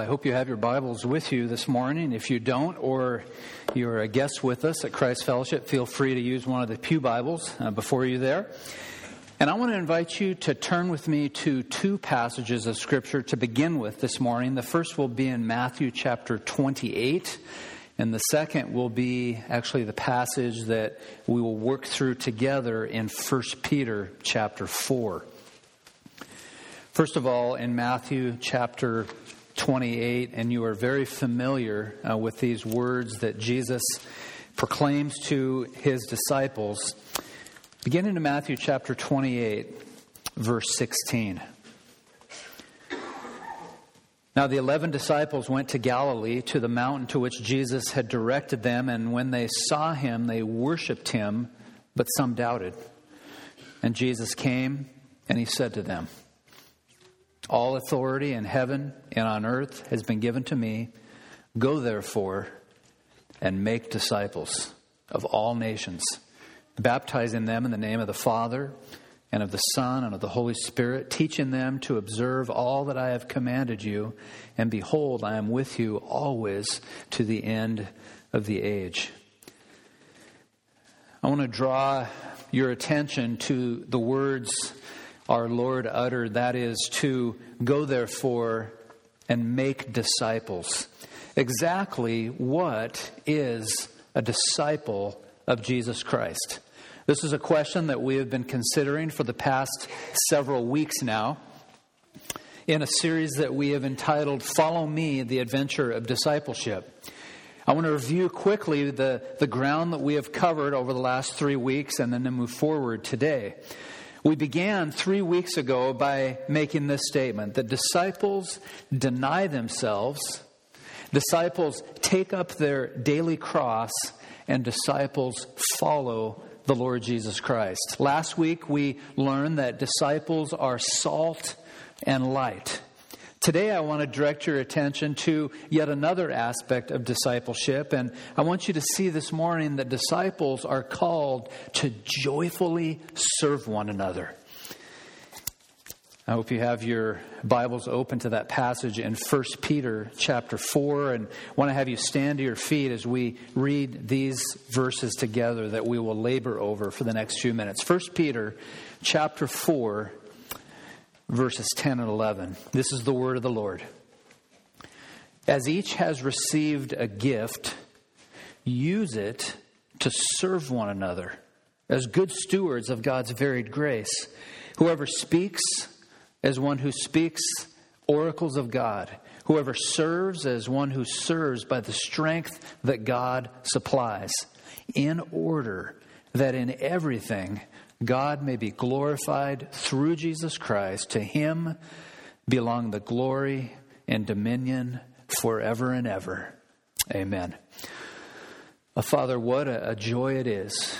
I hope you have your Bibles with you this morning. If you don't, or you're a guest with us at Christ Fellowship, feel free to use one of the Pew Bibles uh, before you there. And I want to invite you to turn with me to two passages of Scripture to begin with this morning. The first will be in Matthew chapter 28, and the second will be actually the passage that we will work through together in 1 Peter chapter 4. First of all, in Matthew chapter 28, and you are very familiar uh, with these words that Jesus proclaims to his disciples. Beginning in Matthew chapter 28, verse 16. Now the eleven disciples went to Galilee, to the mountain to which Jesus had directed them, and when they saw him, they worshipped him, but some doubted. And Jesus came, and he said to them, all authority in heaven and on earth has been given to me. Go therefore and make disciples of all nations, baptizing them in the name of the Father and of the Son and of the Holy Spirit, teaching them to observe all that I have commanded you. And behold, I am with you always to the end of the age. I want to draw your attention to the words our Lord uttered that is, to go therefore and make disciples. Exactly what is a disciple of Jesus Christ? This is a question that we have been considering for the past several weeks now in a series that we have entitled Follow Me, the Adventure of Discipleship. I want to review quickly the, the ground that we have covered over the last three weeks and then to move forward today. We began three weeks ago by making this statement that disciples deny themselves, disciples take up their daily cross, and disciples follow the Lord Jesus Christ. Last week we learned that disciples are salt and light. Today, I want to direct your attention to yet another aspect of discipleship, and I want you to see this morning that disciples are called to joyfully serve one another. I hope you have your Bibles open to that passage in 1 Peter chapter 4 and I want to have you stand to your feet as we read these verses together that we will labor over for the next few minutes. 1 Peter chapter 4 verses 10 and 11. This is the word of the Lord. As each has received a gift, use it to serve one another as good stewards of God's varied grace. Whoever speaks as one who speaks oracles of God, whoever serves as one who serves by the strength that God supplies, in order that in everything God may be glorified through Jesus Christ. To him belong the glory and dominion forever and ever. Amen. Uh, Father, what a, a, joy it is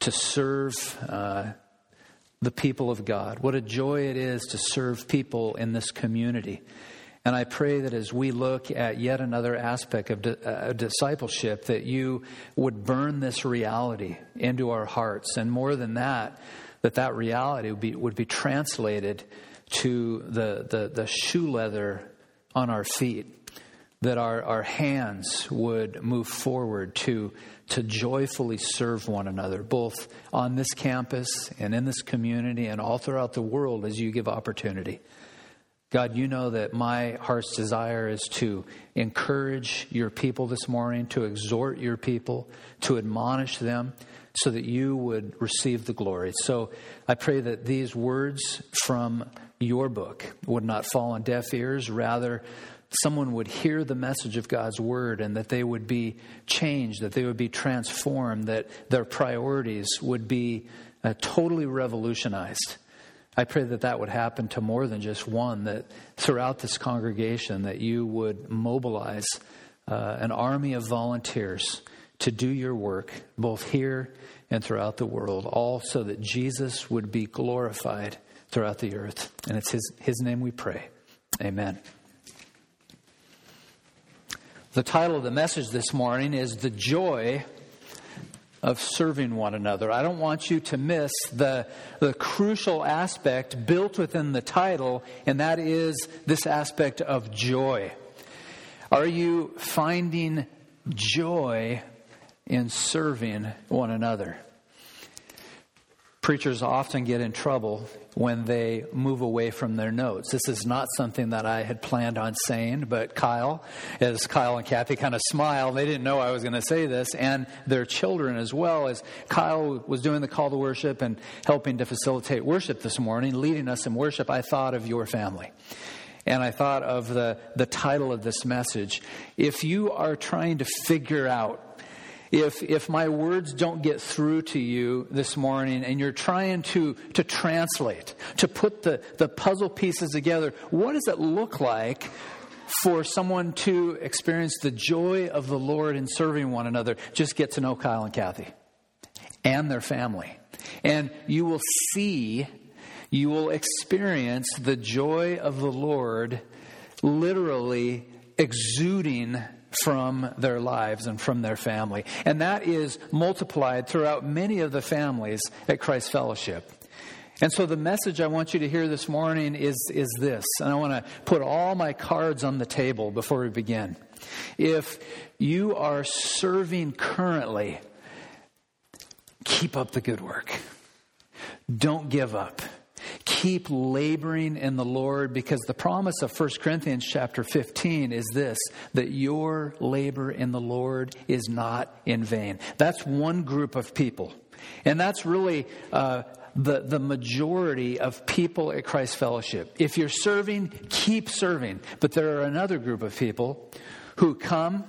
to serve uh, the people of God. What a joy it is to serve people in this community. And I pray that as we look at yet another aspect of uh, discipleship, that you would burn this reality into our hearts. And more than that, that that reality would be, would be translated to the, the, the shoe leather on our feet. That our, our hands would move forward to, to joyfully serve one another, both on this campus and in this community and all throughout the world as you give opportunity. God, you know that my heart's desire is to encourage your people this morning, to exhort your people, to admonish them, so that you would receive the glory. So I pray that these words from your book would not fall on deaf ears. Rather, someone would hear the message of God's word and that they would be changed, that they would be transformed, that their priorities would be uh, totally revolutionized I pray that that would happen to more than just one, that throughout this congregation, that you would mobilize uh, an army of volunteers to do your work, both here and throughout the world, all so that Jesus would be glorified throughout the earth. And it's His, his name we pray. Amen. The title of the message this morning is The Joy of serving one another. I don't want you to miss the, the crucial aspect built within the title, and that is this aspect of joy. Are you finding joy in serving one another? Preachers often get in trouble when they move away from their notes. This is not something that I had planned on saying, but Kyle, as Kyle and Kathy kind of smiled, they didn't know I was going to say this, and their children as well, as Kyle was doing the call to worship and helping to facilitate worship this morning, leading us in worship, I thought of your family. And I thought of the, the title of this message. If you are trying to figure out if, if my words don't get through to you this morning and you're trying to, to translate, to put the, the puzzle pieces together, what does it look like for someone to experience the joy of the Lord in serving one another? Just get to know Kyle and Kathy and their family. And you will see, you will experience the joy of the Lord literally exuding from their lives and from their family. And that is multiplied throughout many of the families at Christ Fellowship. And so the message I want you to hear this morning is, is this, and I want to put all my cards on the table before we begin. If you are serving currently, keep up the good work. Don't give up keep laboring in the Lord because the promise of 1 Corinthians chapter 15 is this that your labor in the Lord is not in vain. That's one group of people. And that's really uh, the, the majority of people at Christ Fellowship. If you're serving, keep serving. But there are another group of people who come,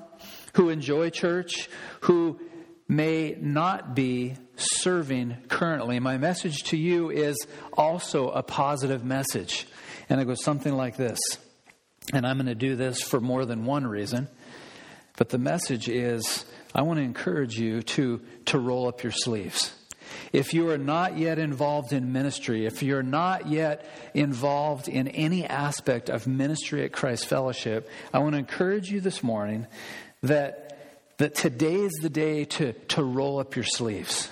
who enjoy church, who may not be serving currently. My message to you is also a positive message. And it goes something like this. And I'm going to do this for more than one reason. But the message is I want to encourage you to, to roll up your sleeves. If you are not yet involved in ministry, if you're not yet involved in any aspect of ministry at Christ Fellowship, I want to encourage you this morning that that today is the day to, to roll up your sleeves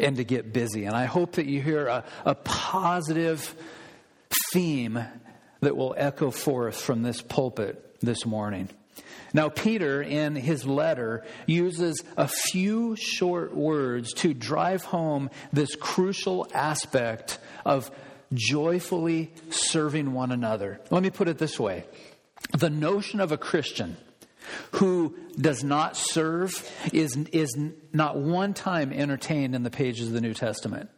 and to get busy. And I hope that you hear a, a positive theme that will echo forth from this pulpit this morning. Now, Peter, in his letter, uses a few short words to drive home this crucial aspect of joyfully serving one another. Let me put it this way the notion of a Christian who does not serve is, is not one time entertained in the pages of the New Testament.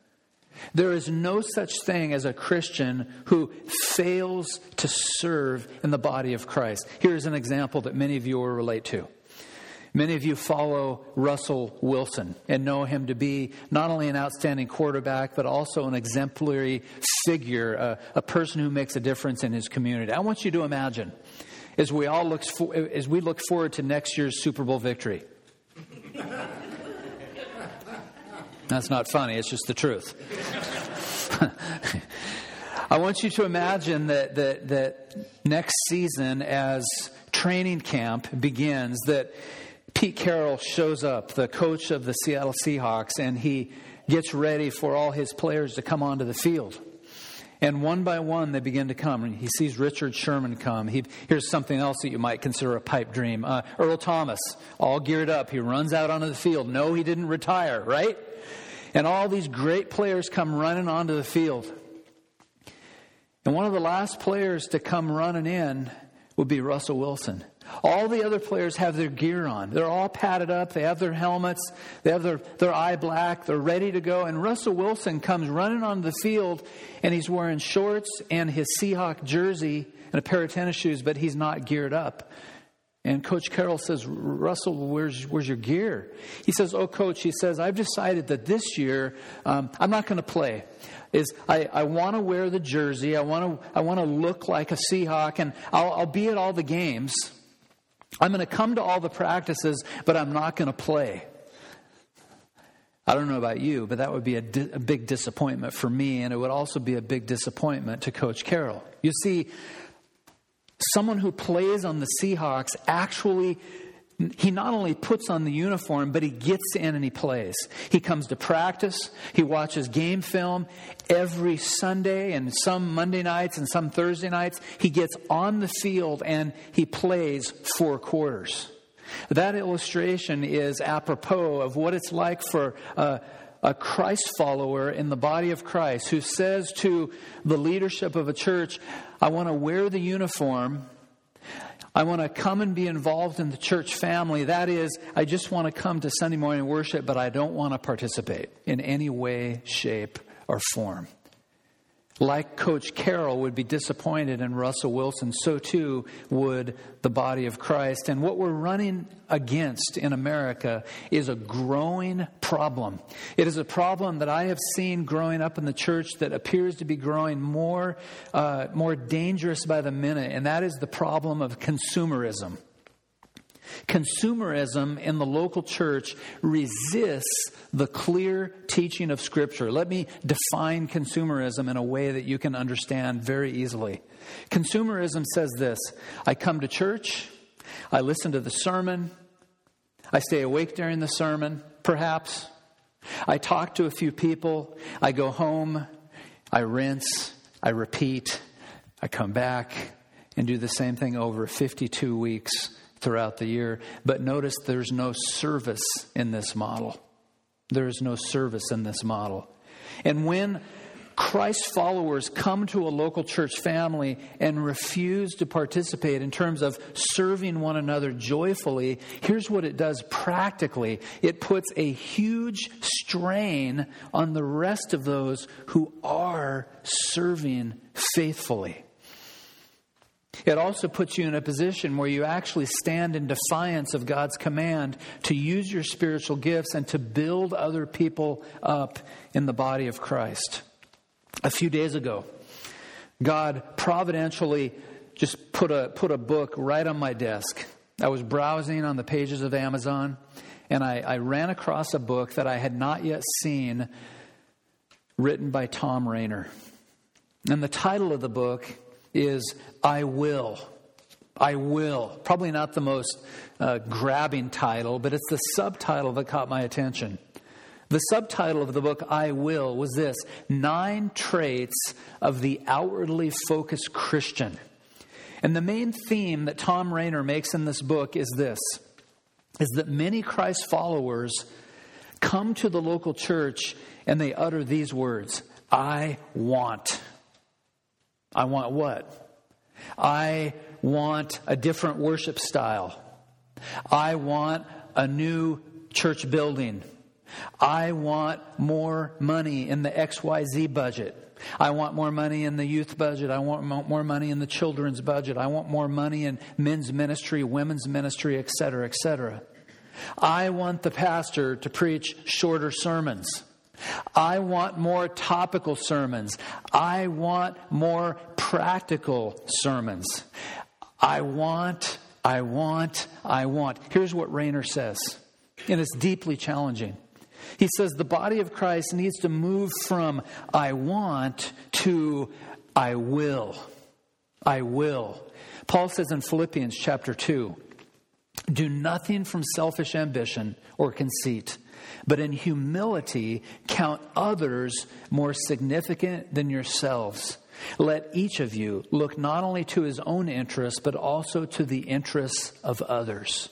There is no such thing as a Christian who fails to serve in the body of Christ. Here's an example that many of you will relate to. Many of you follow Russell Wilson and know him to be not only an outstanding quarterback, but also an exemplary figure, a, a person who makes a difference in his community. I want you to imagine as we all look for, as we look forward to next year's Super Bowl victory. That's not funny, it's just the truth. I want you to imagine that, that, that next season, as training camp begins, that Pete Carroll shows up, the coach of the Seattle Seahawks, and he gets ready for all his players to come onto the field. And one by one, they begin to come. He sees Richard Sherman come. He, here's something else that you might consider a pipe dream. Uh, Earl Thomas, all geared up. He runs out onto the field. No, he didn't retire, right? And all these great players come running onto the field. And one of the last players to come running in would be Russell Wilson. All the other players have their gear on. They're all padded up. They have their helmets. They have their, their eye black. They're ready to go. And Russell Wilson comes running onto the field and he's wearing shorts and his Seahawk jersey and a pair of tennis shoes, but he's not geared up. And Coach Carroll says, Russell, where's, where's your gear? He says, Oh, Coach, he says, I've decided that this year um, I'm not going to play is I, I want to wear the jersey. I want to I want to look like a Seahawk, and I'll, I'll be at all the games. I'm going to come to all the practices, but I'm not going to play. I don't know about you, but that would be a, di- a, big disappointment for me, and it would also be a big disappointment to Coach Carroll. You see, someone who plays on the Seahawks actually he not only puts on the uniform, but he gets in and he plays. He comes to practice, he watches game film every Sunday and some Monday nights and some Thursday nights. He gets on the field and he plays four quarters. That illustration is apropos of what it's like for a, a Christ follower in the body of Christ who says to the leadership of a church, I want to wear the uniform I want to come and be involved in the church family. That is, I just want to come to Sunday morning worship, but I don't want to participate in any way, shape, or form. Like Coach Carroll would be disappointed in Russell Wilson, so too would the body of Christ. And what we're running against in America is a growing problem. It is a problem that I have seen growing up in the church that appears to be growing more, uh, more dangerous by the minute, and that is the problem of consumerism. Consumerism in the local church resists the clear teaching of Scripture. Let me define consumerism in a way that you can understand very easily. Consumerism says this I come to church, I listen to the sermon, I stay awake during the sermon, perhaps. I talk to a few people, I go home, I rinse, I repeat, I come back and do the same thing over 52 weeks throughout the year. But notice there's no service in this model. There is no service in this model. And when Christ followers come to a local church family and refuse to participate in terms of serving one another joyfully, here's what it does practically it puts a huge strain on the rest of those who are serving faithfully. It also puts you in a position where you actually stand in defiance of God's command to use your spiritual gifts and to build other people up in the body of Christ. A few days ago, God providentially just put a, put a book right on my desk. I was browsing on the pages of Amazon and I, I ran across a book that I had not yet seen written by Tom Rainer. And the title of the book is I will. I will. Probably not the most uh, grabbing title, but it's the subtitle that caught my attention. The subtitle of the book, I Will, was this Nine Traits of the Outwardly Focused Christian. And the main theme that Tom Rainer makes in this book is this is that many Christ followers come to the local church and they utter these words I want. I want what? I want a different worship style. I want a new church building. I want more money in the XYZ budget. I want more money in the youth budget. I want more money in the children's budget. I want more money in men's ministry, women's ministry, etc., etc. I want the pastor to preach shorter sermons. I want more topical sermons. I want more practical sermons. I want, I want, I want. Here's what Rainer says, and it's deeply challenging. He says the body of Christ needs to move from I want to I will. I will. Paul says in Philippians chapter 2 do nothing from selfish ambition or conceit but in humility count others more significant than yourselves. Let each of you look not only to his own interests, but also to the interests of others.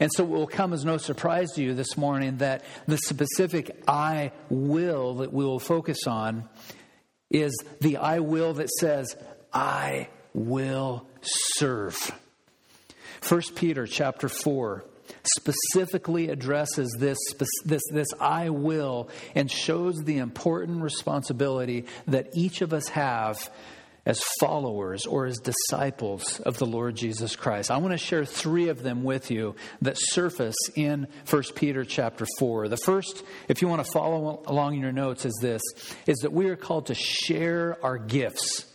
And so it will come as no surprise to you this morning that the specific I will that we will focus on is the I will that says, I will serve. 1 Peter chapter 4 specifically addresses this, this, this I will and shows the important responsibility that each of us have as followers or as disciples of the Lord Jesus Christ. I want to share three of them with you that surface in 1 Peter chapter 4. The first, if you want to follow along in your notes, is this is that we are called to share our gifts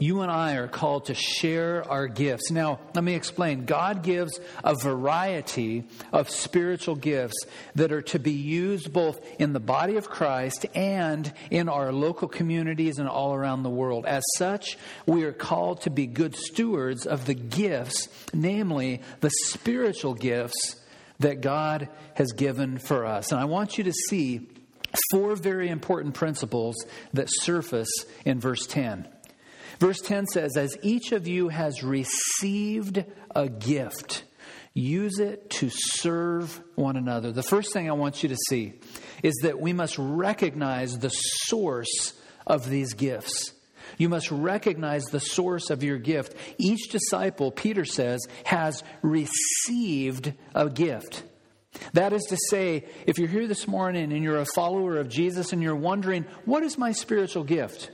You and I are called to share our gifts. Now, let me explain. God gives a variety of spiritual gifts that are to be used both in the body of Christ and in our local communities and all around the world. As such, we are called to be good stewards of the gifts, namely the spiritual gifts that God has given for us. And I want you to see four very important principles that surface in verse 10. Verse 10 says, As each of you has received a gift, use it to serve one another. The first thing I want you to see is that we must recognize the source of these gifts. You must recognize the source of your gift. Each disciple, Peter says, has received a gift. That is to say, if you're here this morning and you're a follower of Jesus and you're wondering, what is my spiritual gift?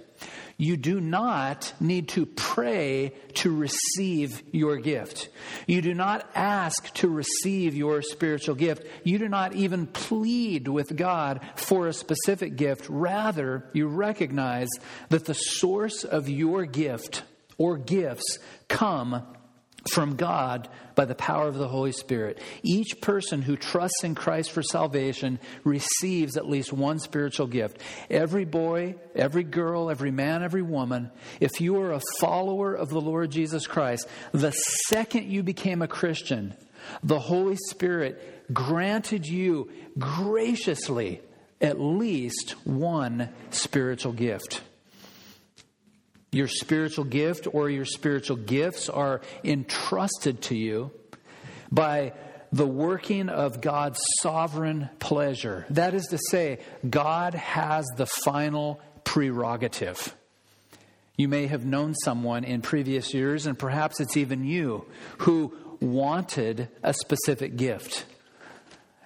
You do not need to pray to receive your gift. You do not ask to receive your spiritual gift. You do not even plead with God for a specific gift. Rather, you recognize that the source of your gift or gifts come from God by the power of the Holy Spirit. Each person who trusts in Christ for salvation receives at least one spiritual gift. Every boy, every girl, every man, every woman, if you are a follower of the Lord Jesus Christ, the second you became a Christian, the Holy Spirit granted you graciously at least one spiritual gift. Your spiritual gift or your spiritual gifts are entrusted to you by the working of God's sovereign pleasure. That is to say, God has the final prerogative. You may have known someone in previous years, and perhaps it's even you, who wanted a specific gift.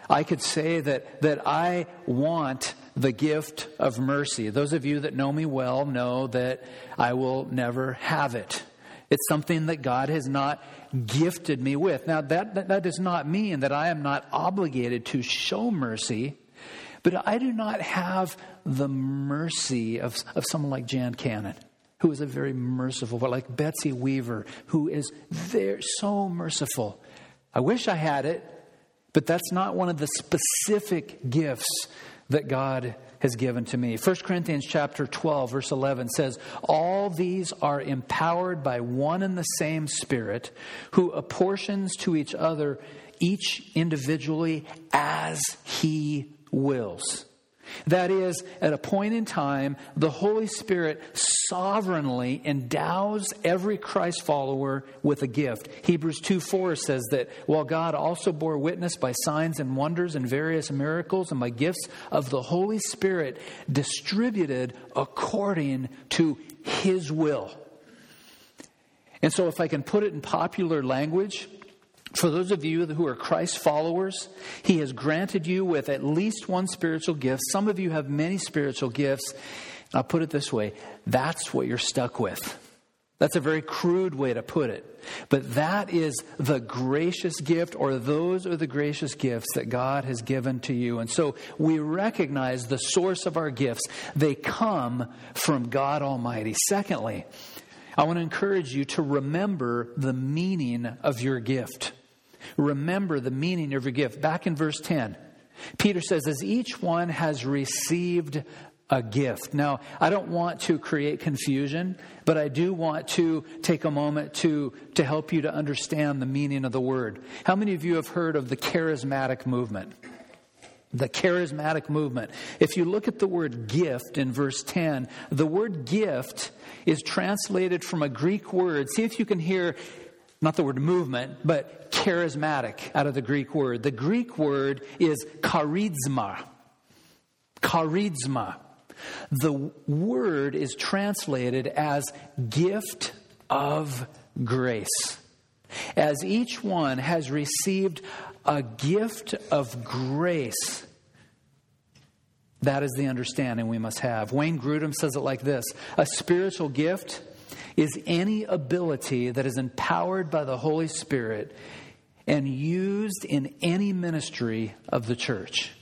I could say that, that I want the gift of mercy. Those of you that know me well know that I will never have it. It's something that God has not gifted me with. Now, that, that, that, does not mean that I am not obligated to show mercy, but I do not have the mercy of, of someone like Jan Cannon, who is a very merciful, but like Betsy Weaver, who is very, so merciful. I wish I had it, but that's not one of the specific gifts that God has given to me. 1 Corinthians chapter 12 verse 11 says, "All these are empowered by one and the same Spirit, who apportions to each other each individually as he wills." That is, at a point in time, the Holy Spirit sovereignly endows every Christ follower with a gift. Hebrews 2 4 says that while God also bore witness by signs and wonders and various miracles and by gifts of the Holy Spirit distributed according to his will. And so, if I can put it in popular language, for those of you who are Christ followers, He has granted you with at least one spiritual gift. Some of you have many spiritual gifts. I'll put it this way that's what you're stuck with. That's a very crude way to put it. But that is the gracious gift, or those are the gracious gifts that God has given to you. And so we recognize the source of our gifts. They come from God Almighty. Secondly, I want to encourage you to remember the meaning of your gift. Remember the meaning of your gift. Back in verse 10, Peter says, As each one has received a gift. Now, I don't want to create confusion, but I do want to take a moment to, to help you to understand the meaning of the word. How many of you have heard of the charismatic movement? The charismatic movement. If you look at the word gift in verse 10, the word gift is translated from a Greek word. See if you can hear not the word movement, but charismatic out of the Greek word. The Greek word is charisma. Charisma. The word is translated as gift of grace. As each one has received a gift of grace, that is the understanding we must have. Wayne Grudem says it like this A spiritual gift is any ability that is empowered by the Holy Spirit and used in any ministry of the church.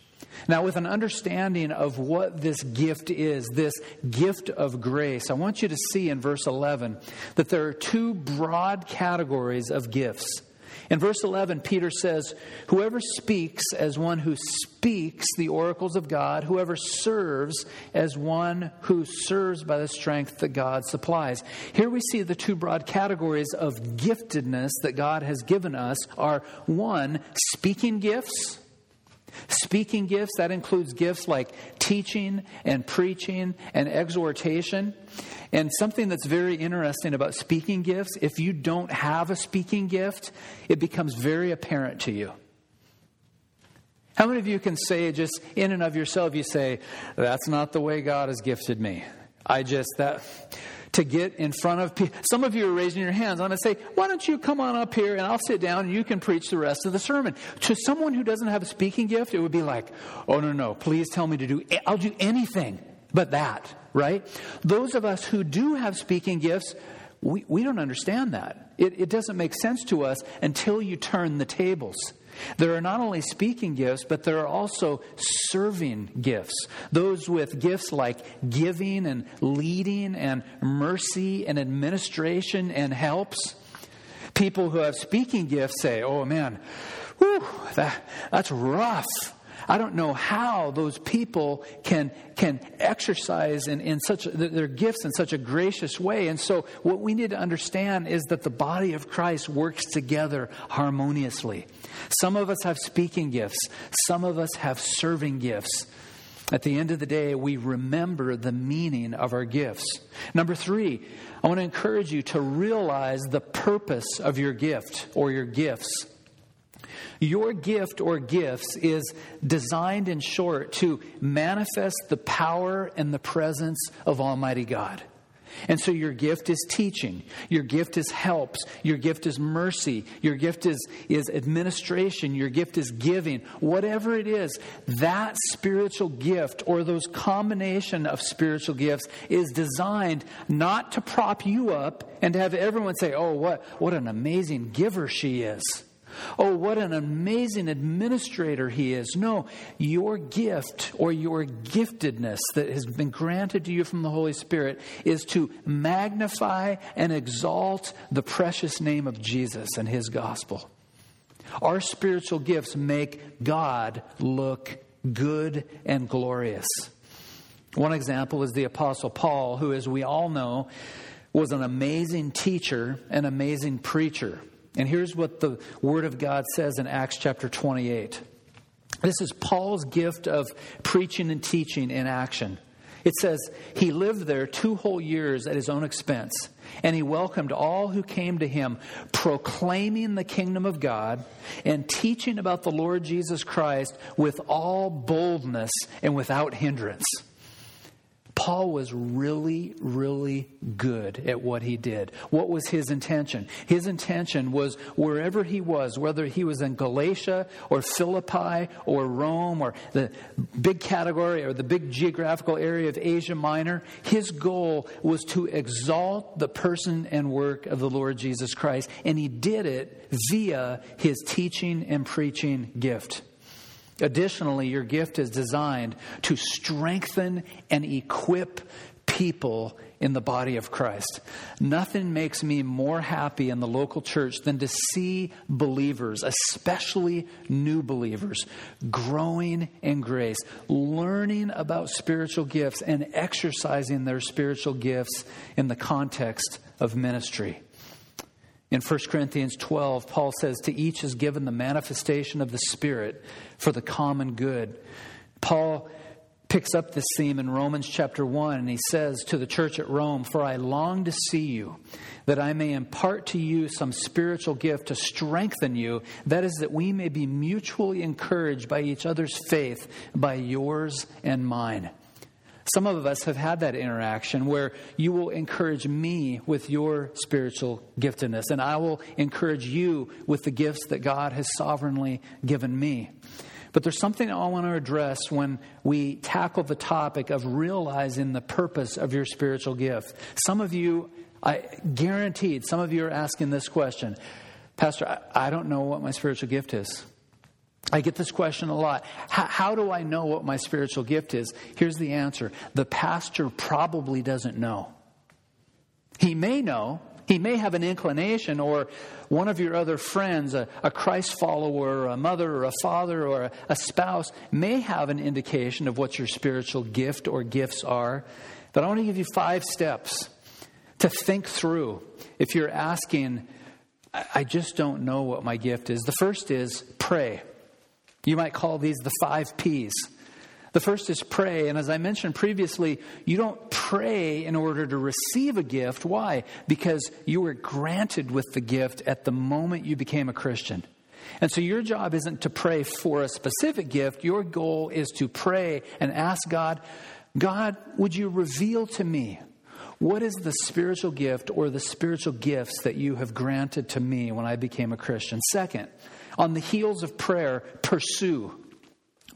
Now, with an understanding of what this gift is, this gift of grace, I want you to see in verse 11 that there are two broad categories of gifts. In verse 11, Peter says, Whoever speaks as one who speaks the oracles of God, whoever serves as one who serves by the strength that God supplies. Here we see the two broad categories of giftedness that God has given us are one, speaking gifts Speaking gifts, that includes gifts like teaching and preaching and exhortation. And something that's very interesting about speaking gifts, if you don't have a speaking gift, it becomes very apparent to you. How many of you can say just in and of yourself, you say, that's not the way God has gifted me? I just, that to get in front of people. Some of you are raising your hands. I'm going to say, why don't you come on up here and I'll sit down and you can preach the rest of the sermon. To someone who doesn't have a speaking gift, it would be like, oh, no, no, please tell me to do, I'll do anything but that, right? Those of us who do have speaking gifts, we, we don't understand that. It, it doesn't make sense to us until you turn the tables. There are not only speaking gifts, but there are also serving gifts. Those with gifts like giving and leading and mercy and administration and helps. People who have speaking gifts say, oh man, whew, that, that's rough. I don't know how those people can, can exercise in, in such, their gifts in such a gracious way. And so, what we need to understand is that the body of Christ works together harmoniously. Some of us have speaking gifts, some of us have serving gifts. At the end of the day, we remember the meaning of our gifts. Number three, I want to encourage you to realize the purpose of your gift or your gifts. Your gift or gifts is designed, in short, to manifest the power and the presence of Almighty God. And so your gift is teaching, your gift is helps, your gift is mercy, your gift is, is administration, your gift is giving. Whatever it is, that spiritual gift or those combination of spiritual gifts is designed not to prop you up and to have everyone say, oh, what, what an amazing giver she is. Oh, what an amazing administrator he is. No, your gift or your giftedness that has been granted to you from the Holy Spirit is to magnify and exalt the precious name of Jesus and his gospel. Our spiritual gifts make God look good and glorious. One example is the Apostle Paul, who, as we all know, was an amazing teacher, an amazing preacher. And here's what the Word of God says in Acts chapter 28. This is Paul's gift of preaching and teaching in action. It says, He lived there two whole years at his own expense, and he welcomed all who came to him, proclaiming the kingdom of God and teaching about the Lord Jesus Christ with all boldness and without hindrance. Paul was really, really good at what he did. What was his intention? His intention was wherever he was, whether he was in Galatia or Philippi or Rome or the big category or the big geographical area of Asia Minor, his goal was to exalt the person and work of the Lord Jesus Christ. And he did it via his teaching and preaching gift. Additionally, your gift is designed to strengthen and equip people in the body of Christ. Nothing makes me more happy in the local church than to see believers, especially new believers, growing in grace, learning about spiritual gifts, and exercising their spiritual gifts in the context of ministry. In 1 Corinthians 12, Paul says, To each is given the manifestation of the Spirit for the common good. Paul picks up this theme in Romans chapter 1, and he says to the church at Rome, For I long to see you, that I may impart to you some spiritual gift to strengthen you, that is, that we may be mutually encouraged by each other's faith, by yours and mine. Some of us have had that interaction where you will encourage me with your spiritual giftedness, and I will encourage you with the gifts that God has sovereignly given me. But there's something I want to address when we tackle the topic of realizing the purpose of your spiritual gift. Some of you, I guaranteed, some of you are asking this question Pastor, I, I don't know what my spiritual gift is. I get this question a lot. How, how, do I know what my spiritual gift is? Here's the answer the pastor probably doesn't know. He may know, he may have an inclination, or one of your other friends, a, a Christ follower, or a mother, or a father, or a, a spouse, may have an indication of what your spiritual gift or gifts are. But I want to give you five steps to think through if you're asking, I just don't know what my gift is. The first is pray. You might call these the five P's. The first is pray. And as I mentioned previously, you don't pray in order to receive a gift. Why? Because you were granted with the gift at the moment you became a Christian. And so your job isn't to pray for a specific gift. Your goal is to pray and ask God, God, would you reveal to me what is the spiritual gift or the spiritual gifts that you have granted to me when I became a Christian? Second, on the heels of prayer, pursue.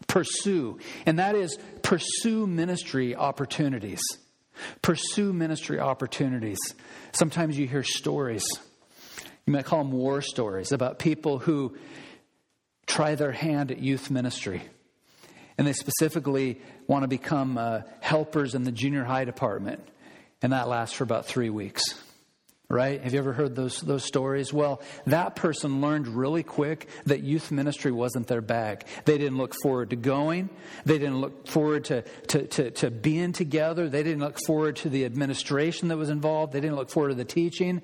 Pursue. And that is pursue ministry opportunities. Pursue ministry opportunities. Sometimes you hear stories. You might call them war stories about people who try their hand at youth ministry. And they specifically want to become uh, helpers in the junior high department. And that lasts for about three weeks right? Have you ever heard those, those stories? Well, that person learned really quick that youth ministry wasn't their bag. They didn't look forward to going. They didn't look forward to, to, to, to being together. They didn't look forward to the administration that was involved. They didn't look forward to the teaching.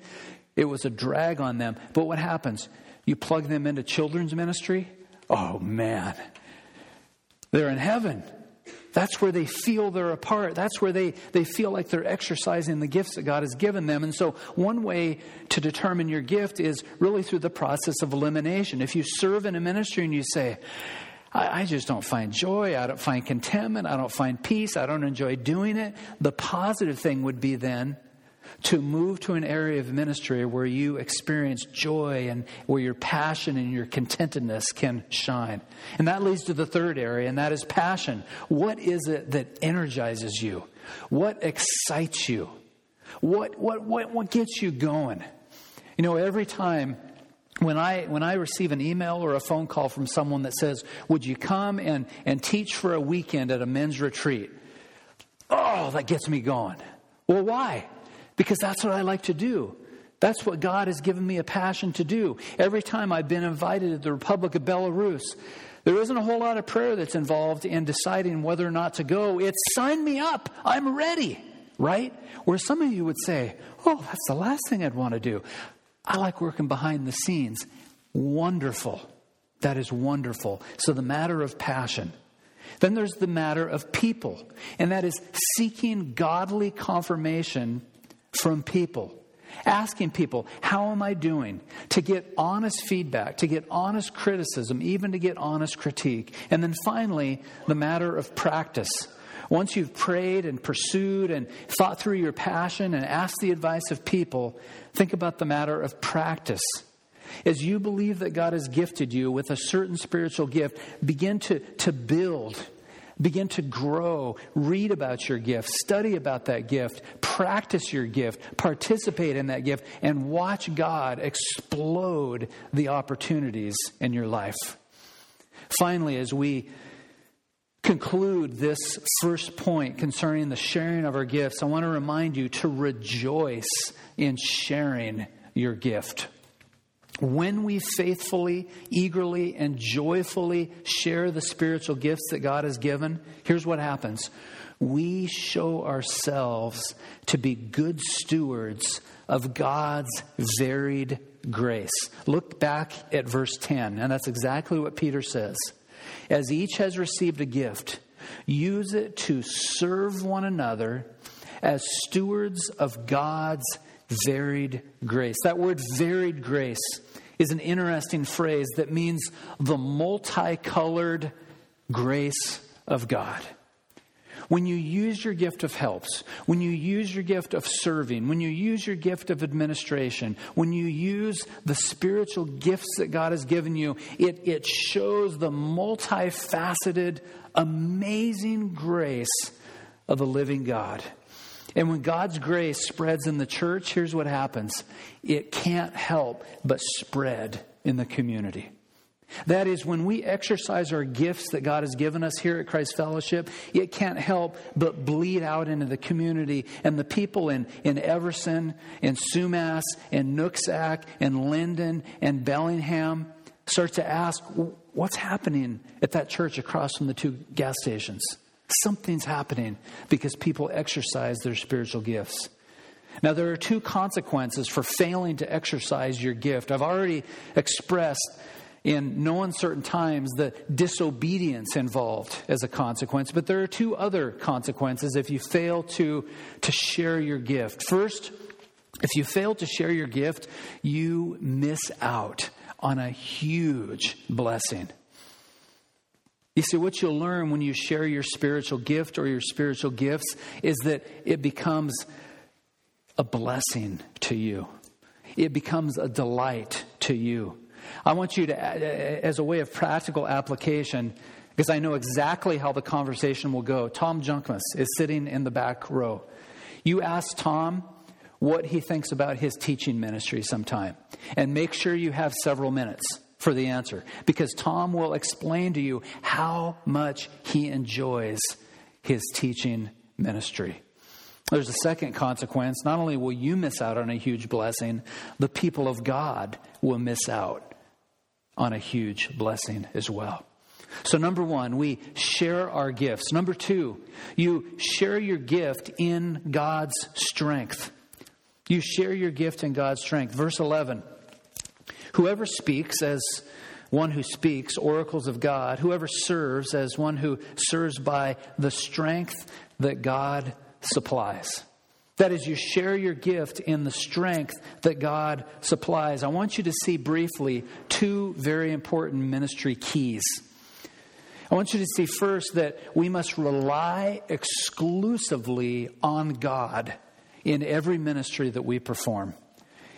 It was a drag on them. But what happens? You plug them into children's ministry? Oh, man. They're in heaven. That's where they feel they're a part. That's where they, they feel like they're exercising the gifts that God has given them. And so, one way to determine your gift is really through the process of elimination. If you serve in a ministry and you say, I, I just don't find joy, I don't find contentment, I don't find peace, I don't enjoy doing it, the positive thing would be then to move to an area of ministry where you experience joy and where your passion and your contentedness can shine. And that leads to the third area, and that is passion. What is it that energizes you? What excites you? What, what, what, what gets you going? You know, every time when I, when I receive an email or a phone call from someone that says, Would you come and, and teach for a weekend at a men's retreat? Oh, that gets me going. Well, why? Because that's what I like to do. That's what God has given me a passion to do. Every time I've been invited to the Republic of Belarus, there isn't a whole lot of prayer that's involved in deciding whether or not to go. It's sign me up. I'm ready, right? Where some of you would say, oh, that's the last thing I'd want to do. I like working behind the scenes. Wonderful. That is wonderful. So the matter of passion. Then there's the matter of people, and that is seeking godly confirmation from people. Asking people, how am I doing? To get honest feedback, to get honest criticism, even to get honest critique. And then finally, the matter of practice. Once you've prayed and pursued and thought through your passion and asked the advice of people, think about the matter of practice. As you believe that God has gifted you with a certain spiritual gift, begin to, to build Begin to grow, read about your gift, study about that gift, practice your gift, participate in that gift, and watch God explode the opportunities in your life. Finally, as we conclude this first point concerning the sharing of our gifts, I want to remind you to rejoice in sharing your gift. When we faithfully, eagerly, and joyfully share the spiritual gifts that God has given, here's what happens. We show ourselves to be good stewards of God's varied grace. Look back at verse 10, and that's exactly what Peter says. As each has received a gift, use it to serve one another as stewards of God's varied grace. That word varied grace is an interesting phrase that means the multicolored grace of God. When you use your gift of helps, when you use your gift of serving, when you use your gift of administration, when you use the spiritual gifts that God has given you, it, it shows the multifaceted, amazing grace of the living God. And when God's grace spreads in the church, here's what happens it can't help but spread in the community. That is, when we exercise our gifts that God has given us here at Christ Fellowship, it can't help but bleed out into the community. And the people in, in Everson, in Sumas, in Nooksack, in Lynden, and Bellingham start to ask, what's happening at that church across from the two gas stations? Something's happening because people exercise their spiritual gifts. Now, there are two consequences for failing to exercise your gift. I've already expressed in no uncertain times the disobedience involved as a consequence, but there are two other consequences if you fail to, to share your gift. First, if you fail to share your gift, you miss out on a huge blessing. You see, what you'll learn when you share your spiritual gift or your spiritual gifts is that it becomes a blessing to you. It becomes a delight to you. I want you to, as a way of practical application, because I know exactly how the conversation will go. Tom Junkmas is sitting in the back row. You ask Tom what he thinks about his teaching ministry sometime, and make sure you have several minutes for the answer, because Tom will explain to you how much he enjoys his teaching ministry. There's a second consequence. Not only will you miss out on a huge blessing, the people of God will miss out on a huge blessing as well. So, number one, we share our gifts. Number two, you share your gift in God's strength. You share your gift in God's strength. Verse 11 Whoever speaks as one who speaks oracles of God, whoever serves as one who serves by the strength that God supplies. That is, you share your gift in the strength that God supplies. I want you to see briefly two very important ministry keys. I want you to see first that we must rely exclusively on God in every ministry that we perform.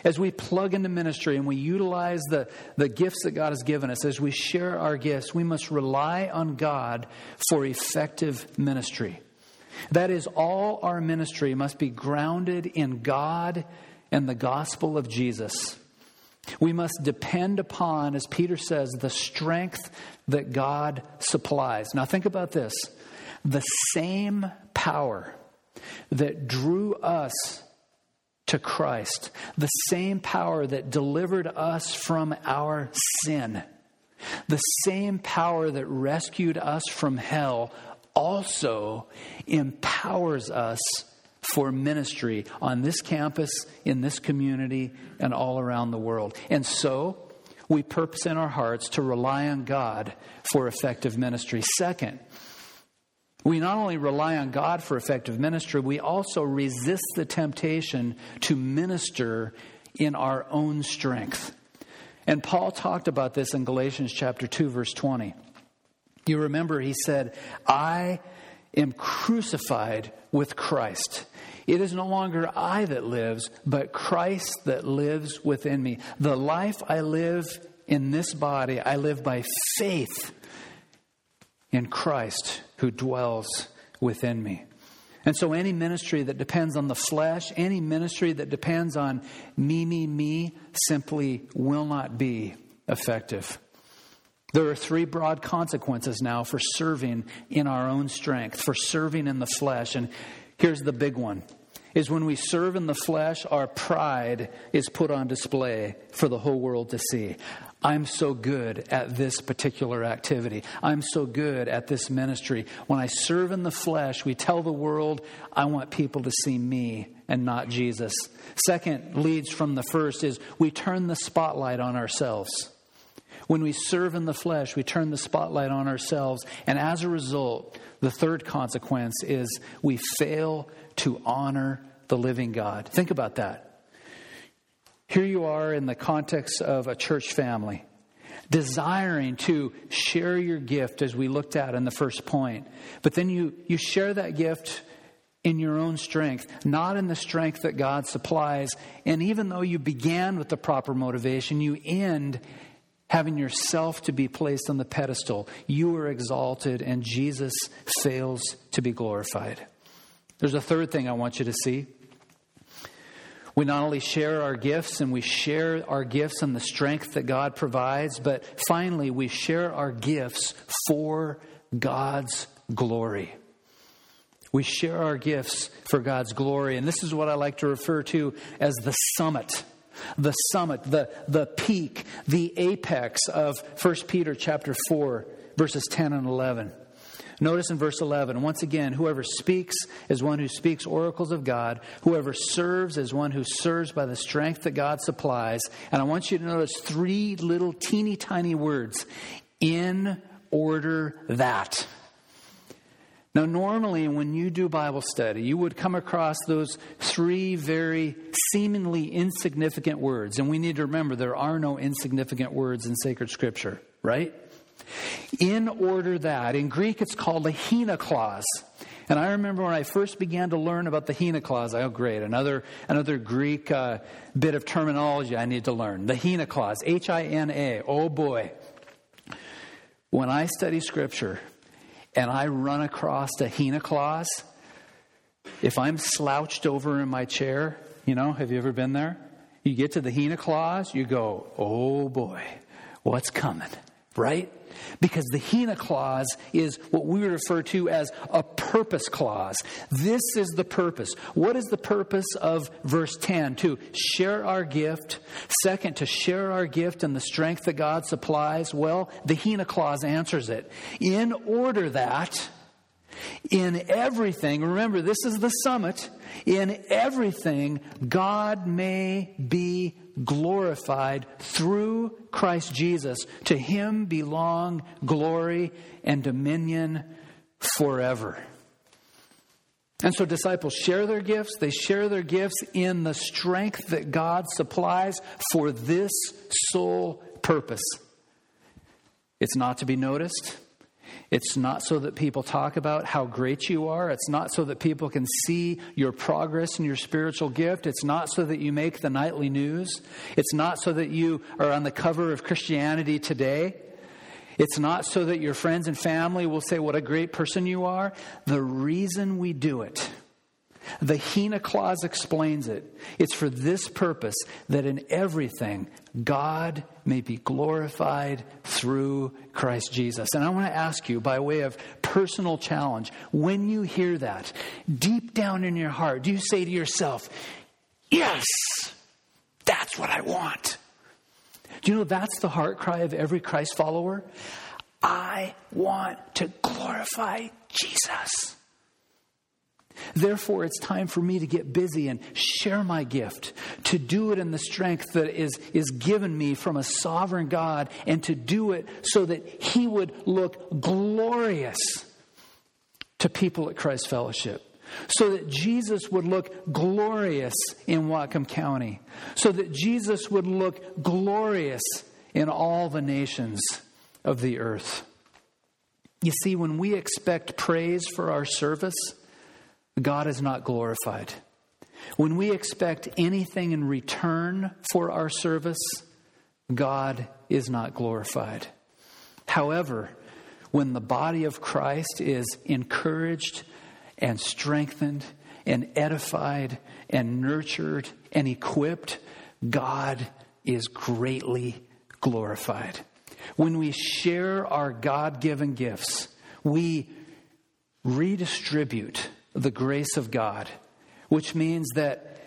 As we plug into ministry and we utilize the, the gifts that God has given us, as we share our gifts, we must rely on God for effective ministry. That is, all our ministry must be grounded in God and the gospel of Jesus. We must depend upon, as Peter says, the strength that God supplies. Now, think about this the same power that drew us to Christ, the same power that delivered us from our sin, the same power that rescued us from hell also empowers us for ministry on this campus, in this community, and all around the world. And so, we purpose in our hearts to rely on God for effective ministry. Second, we not only rely on God for effective ministry, we also resist the temptation to minister in our own strength. And Paul talked about this in Galatians chapter 2 verse 20. You remember he said, I am crucified with Christ. It is no longer I that lives, but Christ that lives within me. The life I live in this body, I live by faith in Christ who dwells within me. And so, any ministry that depends on the flesh, any ministry that depends on me, me, me, simply will not be effective. There are three broad consequences now for serving in our own strength, for serving in the flesh. And here's the big one is when we serve in the flesh, our pride is put on display for the whole world to see. I'm so good at this particular activity. I'm so good at this ministry. When I serve in the flesh, we tell the world, I want people to see me and not Jesus. Second leads from the first is we turn the spotlight on ourselves. When we serve in the flesh, we turn the spotlight on ourselves. And as a result, the third consequence is we fail to honor the living God. Think about that. Here you are in the context of a church family, desiring to share your gift as we looked at in the first point. But then you, you share that gift in your own strength, not in the strength that God supplies. And even though you began with the proper motivation, you end having yourself to be placed on the pedestal. You are exalted, and Jesus fails to be glorified. There's a third thing I want you to see. We not only share our gifts and we share our gifts and the strength that God provides, but finally, we share our gifts for God's glory. We share our gifts for God's glory. And this is what I like to refer to as the summit. The summit, the, the peak, the apex of 1 Peter chapter 4, verses 10 and 11. Notice in verse 11, once again, whoever speaks is one who speaks oracles of God. Whoever serves is one who serves by the strength that God supplies. And I want you to notice three little teeny tiny words in order that. Now, normally when you do Bible study, you would come across those three very seemingly insignificant words. And we need to remember there are no insignificant words in sacred scripture, right? In order that, in Greek it's called a hina clause. And I remember when I first began to learn about the hina clause, oh, great, another, another Greek uh, bit of terminology I need to learn. The hina clause, H I N A, oh boy. When I study scripture, and I run across a hina clause, if I'm slouched over in my chair, you know, have you ever been there? You get to the hina clause, you go, oh boy, what's coming, right? Because the Hina clause is what we refer to as a purpose clause. This is the purpose. What is the purpose of verse 10? To share our gift. Second, to share our gift and the strength that God supplies. Well, the Hina clause answers it. In order that, in everything, remember this is the summit, in everything, God may be glorified through Christ Jesus. To him belong glory and dominion forever. And so disciples share their gifts. They share their gifts in the strength that God supplies for this sole purpose. It's not to be noticed. It's not so that people talk about how great you are. It's not so that people can see your progress and your spiritual gift. It's not so that you make the nightly news. It's not so that you are on the cover of Christianity Today. It's not so that your friends and family will say what a great person you are. The reason we do it the Hina clause explains it. It's for this purpose that in everything God may be glorified through Christ Jesus. And I want to ask you, by way of personal challenge, when you hear that, deep down in your heart, do you say to yourself, Yes, that's what I want? Do you know that's the heart cry of every Christ follower? I want to glorify Jesus. Therefore, it's time for me to get busy and share my gift, to do it in the strength that is, is given me from a sovereign God, and to do it so that He would look glorious to people at Christ Fellowship. So that Jesus would look glorious in Whatcom County. So that Jesus would look glorious in all the nations of the earth. You see, when we expect praise for our service, God is not glorified. When we expect anything in return for our service, God is not glorified. However, when the body of Christ is encouraged and strengthened and edified and nurtured and equipped, God is greatly glorified. When we share our God given gifts, we redistribute the grace of God, which means that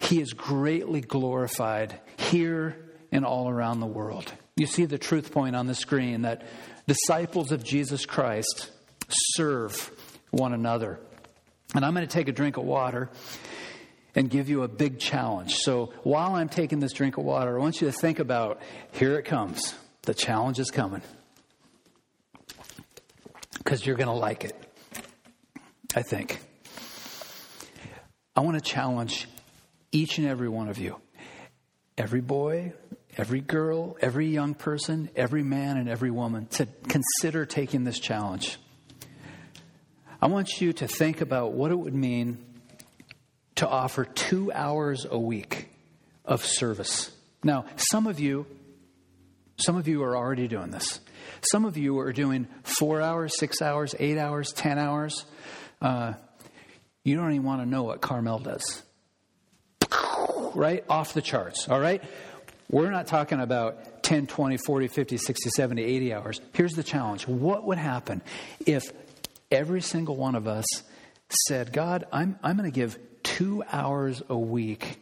He is greatly glorified here and all around the world. You see the truth point on the screen that disciples of Jesus Christ serve one another. And I'm going to take a drink of water and give you a big challenge. So while I'm taking this drink of water, I want you to think about here it comes. The challenge is coming. Because you're going to like it. I think. I want to challenge each and every one of you, every boy, every girl, every young person, every man, and every woman to consider taking this challenge. I want you to think about what it would mean to offer two hours a week of service. Now, some of you, some of you are already doing this. Some of you are doing four hours, six hours, eight hours, ten hours. Uh, you don't even want to know what Carmel does. right? Off the charts, all right? We're not talking about 10, 20, 40, 50, 60, 70, 80 hours. Here's the challenge what would happen if every single one of us said, God, I'm, I'm going to give two hours a week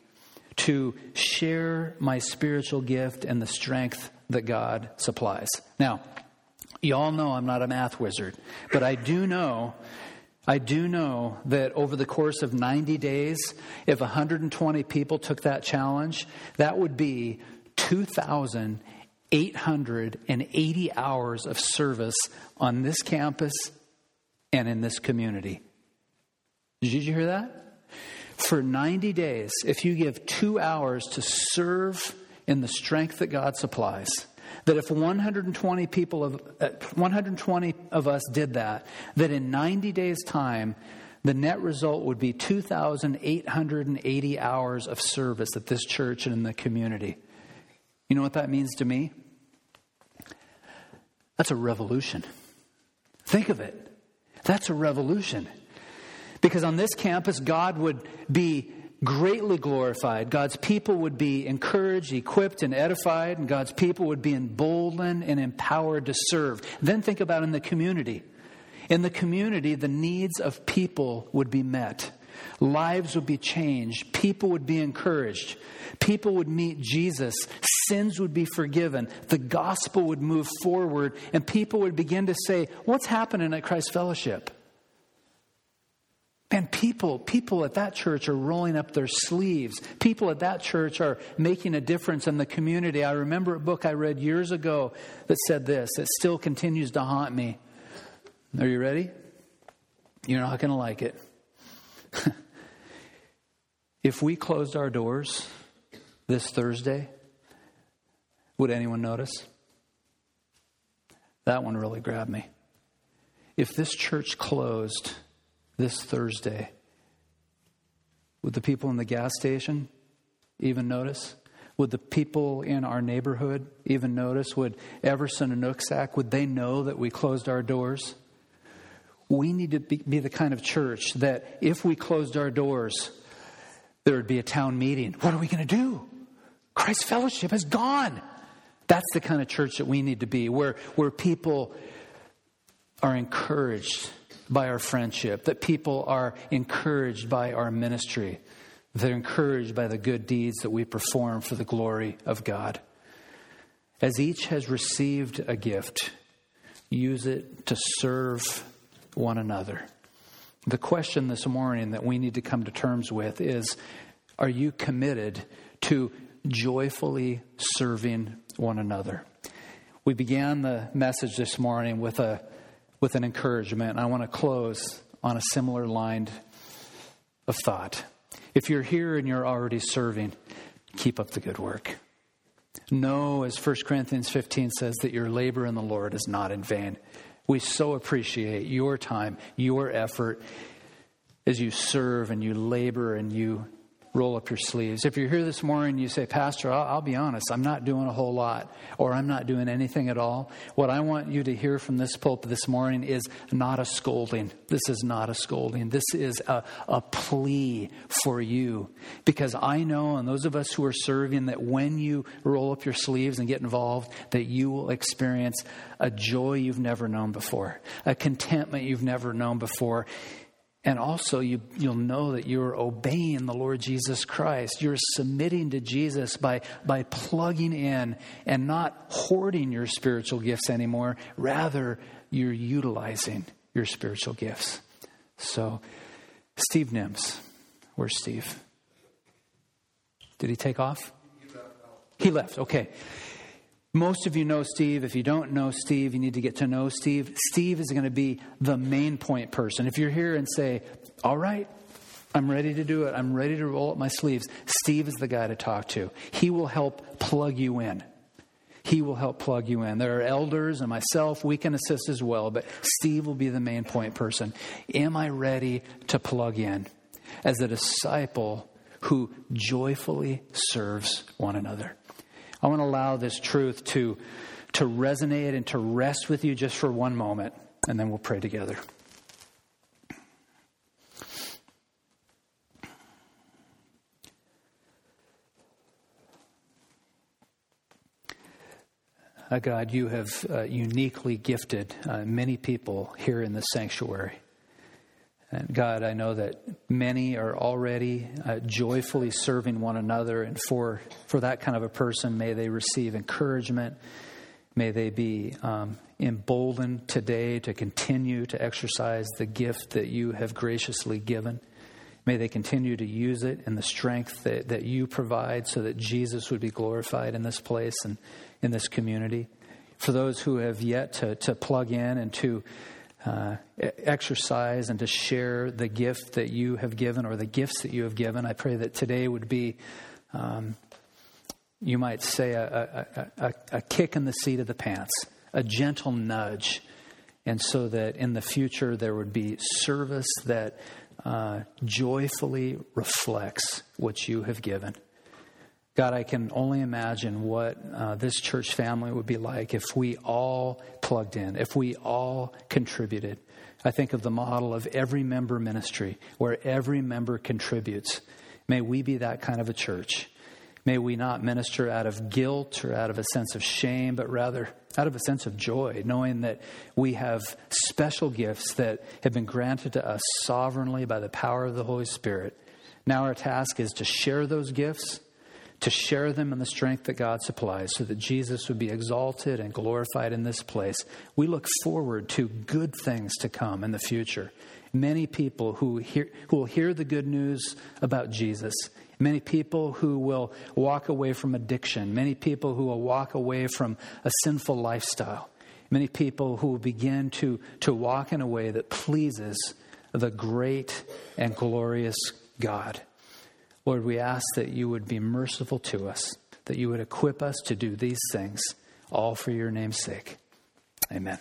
to share my spiritual gift and the strength that God supplies? Now, you all know I'm not a math wizard, but I do know I do know that over the course of 90 days, if 120 people took that challenge, that would be 2,880 hours of service on this campus and in this community. Did you hear that? For 90 days, if you give two hours to serve in the strength that God supplies, that if 120 people of uh, 120 of us did that, that in 90 days' time, the net result would be 2,880 hours of service at this church and in the community. You know what that means to me? That's a revolution. Think of it. That's a revolution. Because on this campus, God would be greatly glorified. God's people would be encouraged, equipped, and edified, and God's people would be emboldened and empowered to serve. Then think about in the community. In the community, the needs of people would be met. Lives would be changed. People would be encouraged. People would meet Jesus. Sins would be forgiven. The gospel would move forward, and people would begin to say, What's happening at Christ Fellowship? And people, people at that church are rolling up their sleeves. People at that church are making a difference in the community. I remember a book I read years ago that said this. It still continues to haunt me. Are you ready? You're not going to like it. if we closed our doors this Thursday, would anyone notice? That one really grabbed me. If this church closed this Thursday. Would the people in the gas station even notice? Would the people in our neighborhood even notice? Would Everson and Nooksack, would they know that we closed our doors? We need to be, be the kind of church that if we closed our doors, there would be a town meeting. What are we going to do? Christ Fellowship is gone. That's the kind of church that we need to be, where, where people are encouraged by our friendship, that people are encouraged by our ministry, they're encouraged by the good deeds that we perform for the glory of God. As each has received a gift, use it to serve one another. The question this morning that we need to come to terms with is Are you committed to joyfully serving one another? We began the message this morning with a with an encouragement. I want to close on a similar line of thought. If you're here and you're already serving, keep up the good work. Know, as 1 Corinthians 15 says, that your labor in the Lord is not in vain. We so appreciate your time, your effort as you serve and you labor and you roll up your sleeves. If you're here this morning you say, Pastor, I'll, I'll, be honest, I'm not doing a whole lot, or I'm not doing anything at all, what I want you to hear from this pulpit this morning is not a scolding. This is not a scolding. This is a, a plea for you. Because I know, and those of us who are serving, that when you roll up your sleeves and get involved, that you will experience a joy you've never known before, a contentment you've never known before and also, you, you'll know that you're obeying the Lord Jesus Christ. You're submitting to Jesus by, by plugging in and not hoarding your spiritual gifts anymore. Rather, you're utilizing your spiritual gifts. So, Steve Nims. Where's Steve? Did he take off? He left. Okay. Most of you know Steve. If you don't know Steve, you need to get to know Steve. Steve is going to be the main point person. If you're here and say, All right, I'm ready to do it, I'm ready to roll up my sleeves, Steve is the guy to talk to. He will help plug you in. He will help plug you in. There are elders and myself, we can assist as well, but Steve will be the main point person. Am I ready to plug in as a disciple who joyfully serves one another? I want to allow this truth to, to resonate and to rest with you just for one moment, and then we'll pray together. Uh, God, you have uh, uniquely gifted uh, many people here in this sanctuary. And God, I know that many are already uh, joyfully serving one another, and for, for that kind of a person, may they receive encouragement. May they be um, emboldened today to continue to exercise the gift that you have graciously given. May they continue to use it in the strength that, that you provide so that Jesus would be glorified in this place and in this community. For those who have yet to, to plug in and to uh, exercise and to share the gift that you have given or the gifts that you have given. I pray that today would be, um, you might say, a, a, a, a, kick in the seat of the pants, a gentle nudge, and so that in the future there would be service that uh, joyfully reflects what you have given. God, I can only imagine what uh, this church family would be like if we all plugged in, if we all contributed. I think of the model of every member ministry where every member contributes. May we be that kind of a church. May we not minister out of guilt or out of a sense of shame, but rather out of a sense of joy, knowing that we have special gifts that have been granted to us sovereignly by the power of the Holy Spirit. Now our task is to share those gifts to share them in the strength that God supplies so that Jesus would be exalted and glorified in this place. We look forward to good things to come in the future. Many people who, hear, who will hear the good news about Jesus, many people who will walk away from addiction, many people who will walk away from a sinful lifestyle, many people who will begin to, to walk in a way that pleases the great and glorious God. Lord, we ask that you would be merciful to us, that you would equip us to do these things, all for your name's sake. Amen.